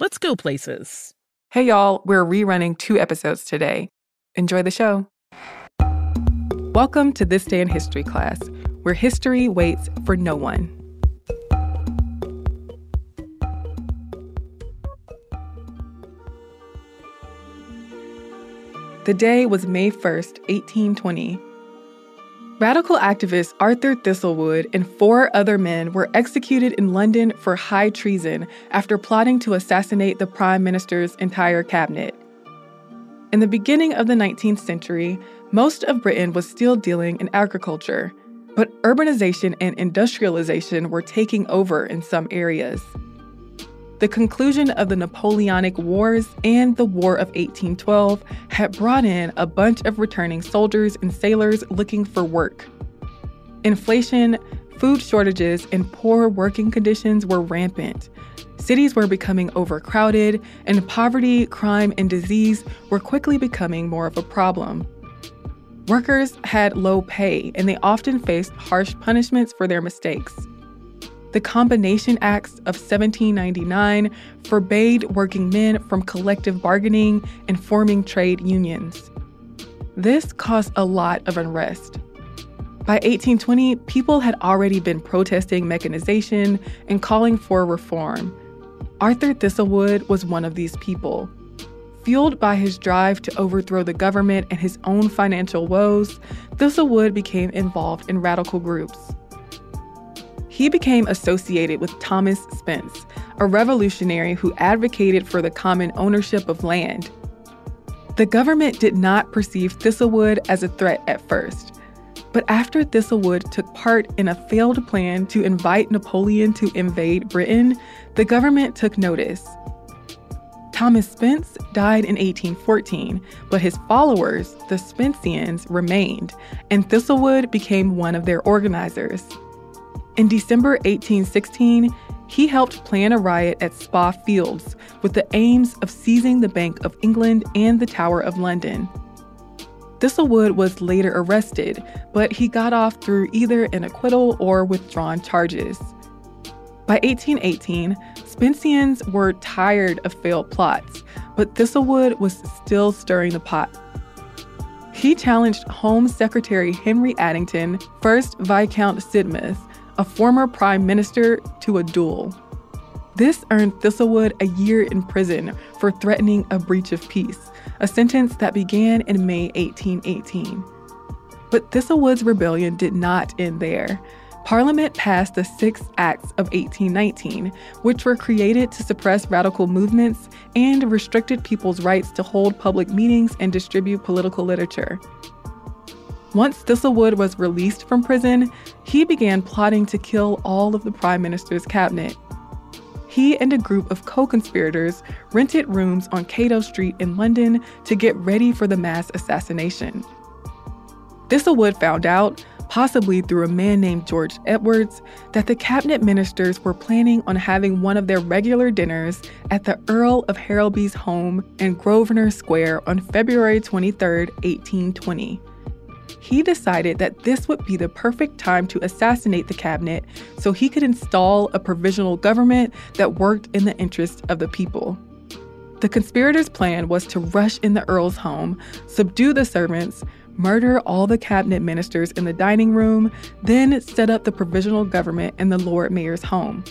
let's go places. Hey y'all, we're rerunning two episodes today. Enjoy the show. Welcome to This Day in History class, where history waits for no one. The day was May 1st, 1820. Radical activist Arthur Thistlewood and four other men were executed in London for high treason after plotting to assassinate the Prime Minister's entire cabinet. In the beginning of the 19th century, most of Britain was still dealing in agriculture, but urbanization and industrialization were taking over in some areas. The conclusion of the Napoleonic Wars and the War of 1812 had brought in a bunch of returning soldiers and sailors looking for work. Inflation, food shortages, and poor working conditions were rampant. Cities were becoming overcrowded, and poverty, crime, and disease were quickly becoming more of a problem. Workers had low pay, and they often faced harsh punishments for their mistakes. The Combination Acts of 1799 forbade working men from collective bargaining and forming trade unions. This caused a lot of unrest. By 1820, people had already been protesting mechanization and calling for reform. Arthur Thistlewood was one of these people. Fueled by his drive to overthrow the government and his own financial woes, Thistlewood became involved in radical groups. He became associated with Thomas Spence, a revolutionary who advocated for the common ownership of land. The government did not perceive Thistlewood as a threat at first. But after Thistlewood took part in a failed plan to invite Napoleon to invade Britain, the government took notice. Thomas Spence died in 1814, but his followers, the Spenceans, remained, and Thistlewood became one of their organizers. In December 1816, he helped plan a riot at Spa Fields with the aims of seizing the Bank of England and the Tower of London. Thistlewood was later arrested, but he got off through either an acquittal or withdrawn charges. By 1818, Spenceans were tired of failed plots, but Thistlewood was still stirring the pot. He challenged Home Secretary Henry Addington, 1st Viscount Sidmouth, a former prime minister, to a duel. This earned Thistlewood a year in prison for threatening a breach of peace, a sentence that began in May 1818. But Thistlewood's rebellion did not end there. Parliament passed the Six Acts of 1819, which were created to suppress radical movements and restricted people's rights to hold public meetings and distribute political literature. Once Thistlewood was released from prison, he began plotting to kill all of the Prime Minister's cabinet. He and a group of co conspirators rented rooms on Cato Street in London to get ready for the mass assassination. Thistlewood found out, possibly through a man named George Edwards, that the cabinet ministers were planning on having one of their regular dinners at the Earl of Harrowby's home in Grosvenor Square on February 23, 1820 he decided that this would be the perfect time to assassinate the cabinet so he could install a provisional government that worked in the interest of the people. The conspirators' plan was to rush in the Earl's home, subdue the servants, murder all the cabinet ministers in the dining room, then set up the provisional government in the Lord Mayor's home.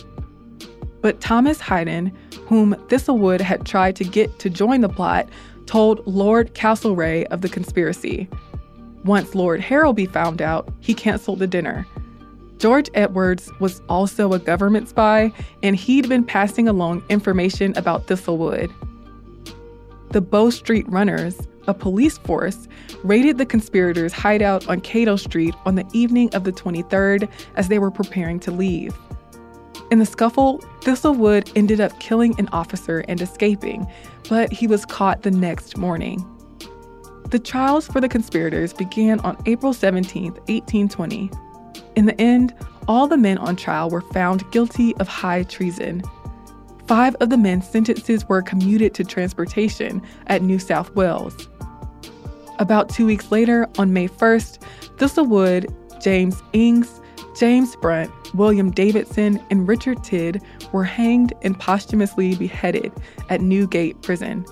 But Thomas Haydon, whom Thistlewood had tried to get to join the plot, told Lord Castlereagh of the conspiracy. Once Lord Harrowby found out, he canceled the dinner. George Edwards was also a government spy, and he'd been passing along information about Thistlewood. The Bow Street Runners, a police force, raided the conspirators' hideout on Cato Street on the evening of the 23rd as they were preparing to leave. In the scuffle, Thistlewood ended up killing an officer and escaping, but he was caught the next morning. The trials for the conspirators began on April 17, 1820. In the end, all the men on trial were found guilty of high treason. Five of the men's sentences were commuted to transportation at New South Wales. About two weeks later, on May 1st, Thistlewood, James Ings, James Brunt, William Davidson, and Richard Tidd were hanged and posthumously beheaded at Newgate Prison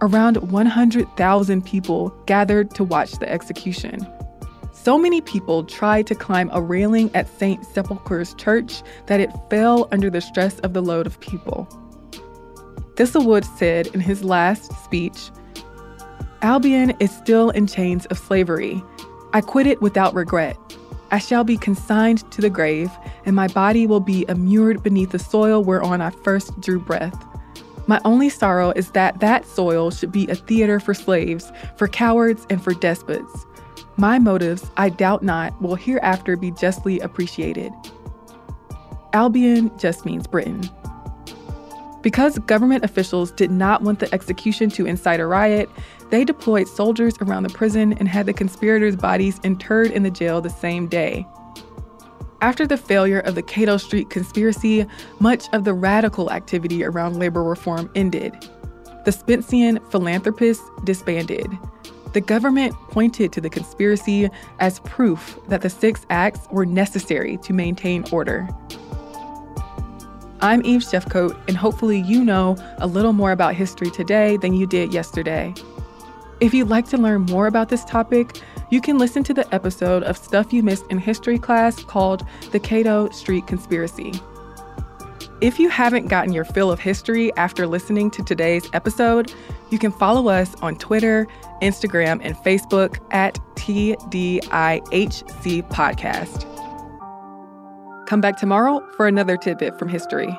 around 100,000 people gathered to watch the execution. So many people tried to climb a railing at St. Sepulchre's Church that it fell under the stress of the load of people. Thistlewood said in his last speech Albion is still in chains of slavery. I quit it without regret. I shall be consigned to the grave, and my body will be immured beneath the soil whereon I first drew breath. My only sorrow is that that soil should be a theater for slaves, for cowards, and for despots. My motives, I doubt not, will hereafter be justly appreciated. Albion just means Britain. Because government officials did not want the execution to incite a riot, they deployed soldiers around the prison and had the conspirators' bodies interred in the jail the same day. After the failure of the Cato Street conspiracy, much of the radical activity around labor reform ended. The Spencean philanthropists disbanded. The government pointed to the conspiracy as proof that the six acts were necessary to maintain order. I'm Eve Jeffcoat, and hopefully, you know a little more about history today than you did yesterday. If you'd like to learn more about this topic, you can listen to the episode of Stuff You Missed in History class called The Cato Street Conspiracy. If you haven't gotten your fill of history after listening to today's episode, you can follow us on Twitter, Instagram, and Facebook at TDIHC Podcast. Come back tomorrow for another tidbit from history.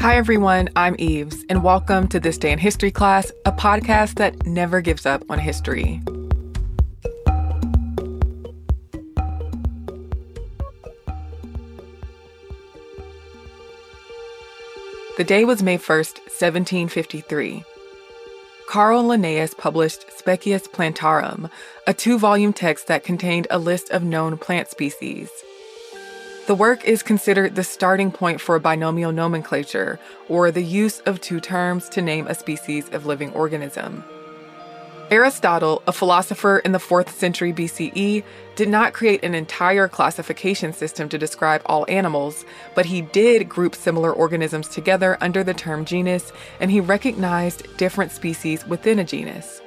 Hi, everyone. I'm Eves, and welcome to This Day in History class, a podcast that never gives up on history. The day was May 1st, 1753. Carl Linnaeus published Species Plantarum, a two volume text that contained a list of known plant species. The work is considered the starting point for binomial nomenclature, or the use of two terms to name a species of living organism. Aristotle, a philosopher in the 4th century BCE, did not create an entire classification system to describe all animals, but he did group similar organisms together under the term genus, and he recognized different species within a genus.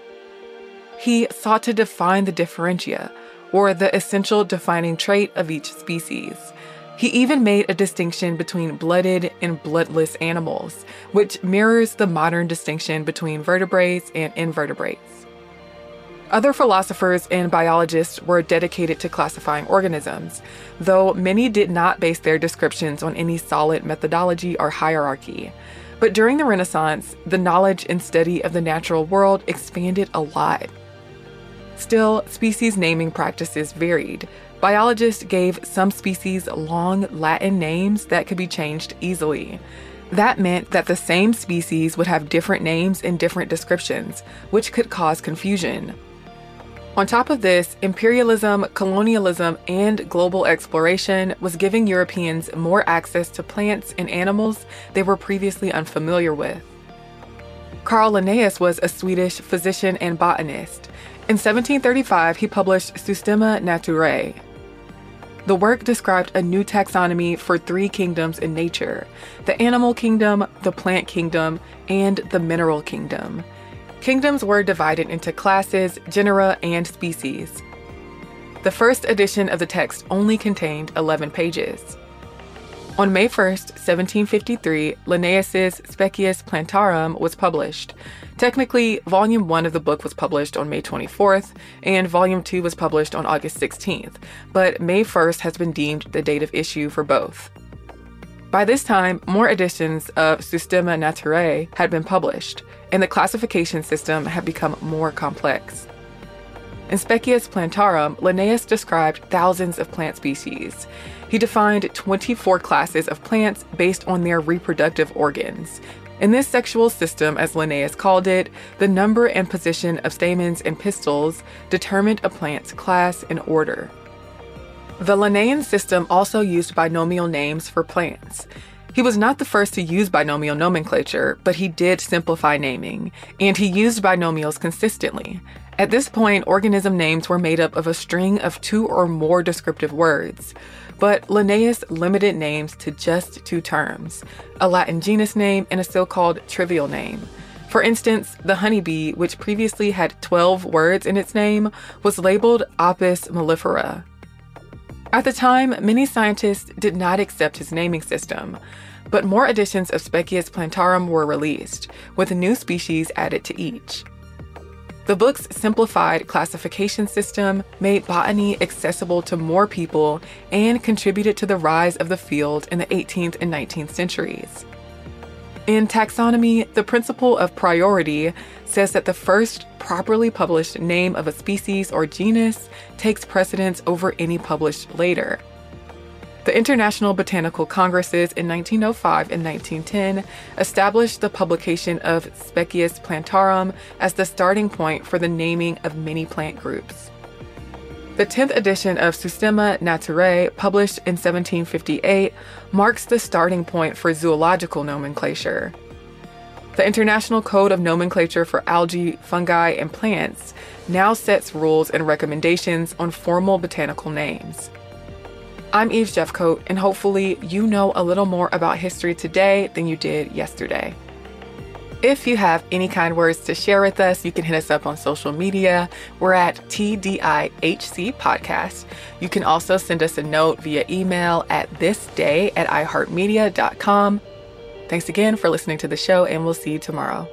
He sought to define the differentia, or the essential defining trait of each species. He even made a distinction between blooded and bloodless animals, which mirrors the modern distinction between vertebrates and invertebrates. Other philosophers and biologists were dedicated to classifying organisms, though many did not base their descriptions on any solid methodology or hierarchy. But during the Renaissance, the knowledge and study of the natural world expanded a lot. Still, species naming practices varied, biologists gave some species long Latin names that could be changed easily. That meant that the same species would have different names and different descriptions, which could cause confusion. On top of this, imperialism, colonialism, and global exploration was giving Europeans more access to plants and animals they were previously unfamiliar with. Carl Linnaeus was a Swedish physician and botanist. In 1735, he published Systema Naturae, the work described a new taxonomy for three kingdoms in nature the animal kingdom, the plant kingdom, and the mineral kingdom. Kingdoms were divided into classes, genera, and species. The first edition of the text only contained 11 pages. On May 1, 1753, Linnaeus's Species Plantarum was published. Technically, Volume 1 of the book was published on May 24th, and Volume 2 was published on August 16th, but May 1st has been deemed the date of issue for both. By this time, more editions of Systema Naturae had been published, and the classification system had become more complex. In Species Plantarum, Linnaeus described thousands of plant species. He defined 24 classes of plants based on their reproductive organs. In this sexual system, as Linnaeus called it, the number and position of stamens and pistils determined a plant's class and order. The Linnaean system also used binomial names for plants. He was not the first to use binomial nomenclature, but he did simplify naming, and he used binomials consistently. At this point, organism names were made up of a string of two or more descriptive words. But Linnaeus limited names to just two terms a Latin genus name and a so called trivial name. For instance, the honeybee, which previously had 12 words in its name, was labeled Apis mellifera. At the time, many scientists did not accept his naming system, but more editions of Species Plantarum were released, with new species added to each. The book's simplified classification system made botany accessible to more people and contributed to the rise of the field in the 18th and 19th centuries. In taxonomy, the principle of priority says that the first properly published name of a species or genus takes precedence over any published later. The International Botanical Congresses in 1905 and 1910 established the publication of Species Plantarum as the starting point for the naming of many plant groups. The 10th edition of Systema Naturae, published in 1758, marks the starting point for zoological nomenclature. The International Code of Nomenclature for Algae, Fungi, and Plants now sets rules and recommendations on formal botanical names. I'm Eve Jeffcoat, and hopefully, you know a little more about history today than you did yesterday. If you have any kind words to share with us, you can hit us up on social media. We're at TDIHC Podcast. You can also send us a note via email at thisday at iheartmedia.com. Thanks again for listening to the show, and we'll see you tomorrow.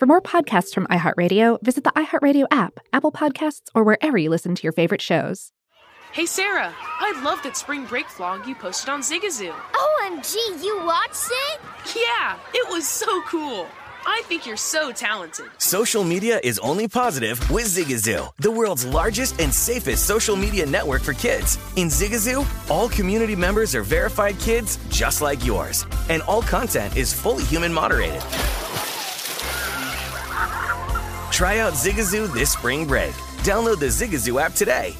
For more podcasts from iHeartRadio, visit the iHeartRadio app, Apple Podcasts, or wherever you listen to your favorite shows. Hey Sarah, I love that spring break vlog you posted on Zigazoo. OMG, you watched it? Yeah, it was so cool. I think you're so talented. Social media is only positive with Zigazoo, the world's largest and safest social media network for kids. In Zigazoo, all community members are verified kids just like yours, and all content is fully human moderated. Try out Zigazoo this spring break. Download the Zigazoo app today.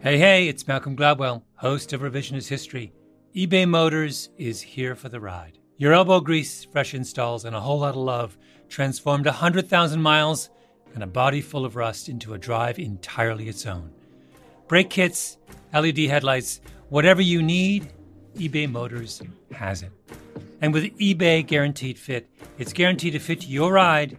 Hey, hey, it's Malcolm Gladwell, host of Revisionist History. eBay Motors is here for the ride. Your elbow grease, fresh installs, and a whole lot of love transformed 100,000 miles and a body full of rust into a drive entirely its own. Brake kits, LED headlights, whatever you need, eBay Motors has it. And with eBay Guaranteed Fit, it's guaranteed to fit your ride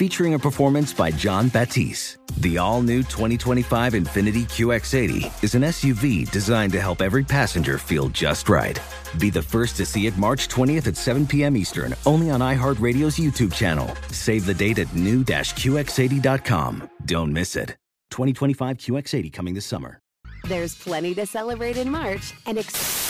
featuring a performance by Jon Batiste. The all new 2025 Infiniti QX80 is an SUV designed to help every passenger feel just right. Be the first to see it March 20th at 7 p.m. Eastern, only on iHeartRadio's YouTube channel. Save the date at new-QX80.com. Don't miss it. 2025 QX80 coming this summer. There's plenty to celebrate in March and. Ex-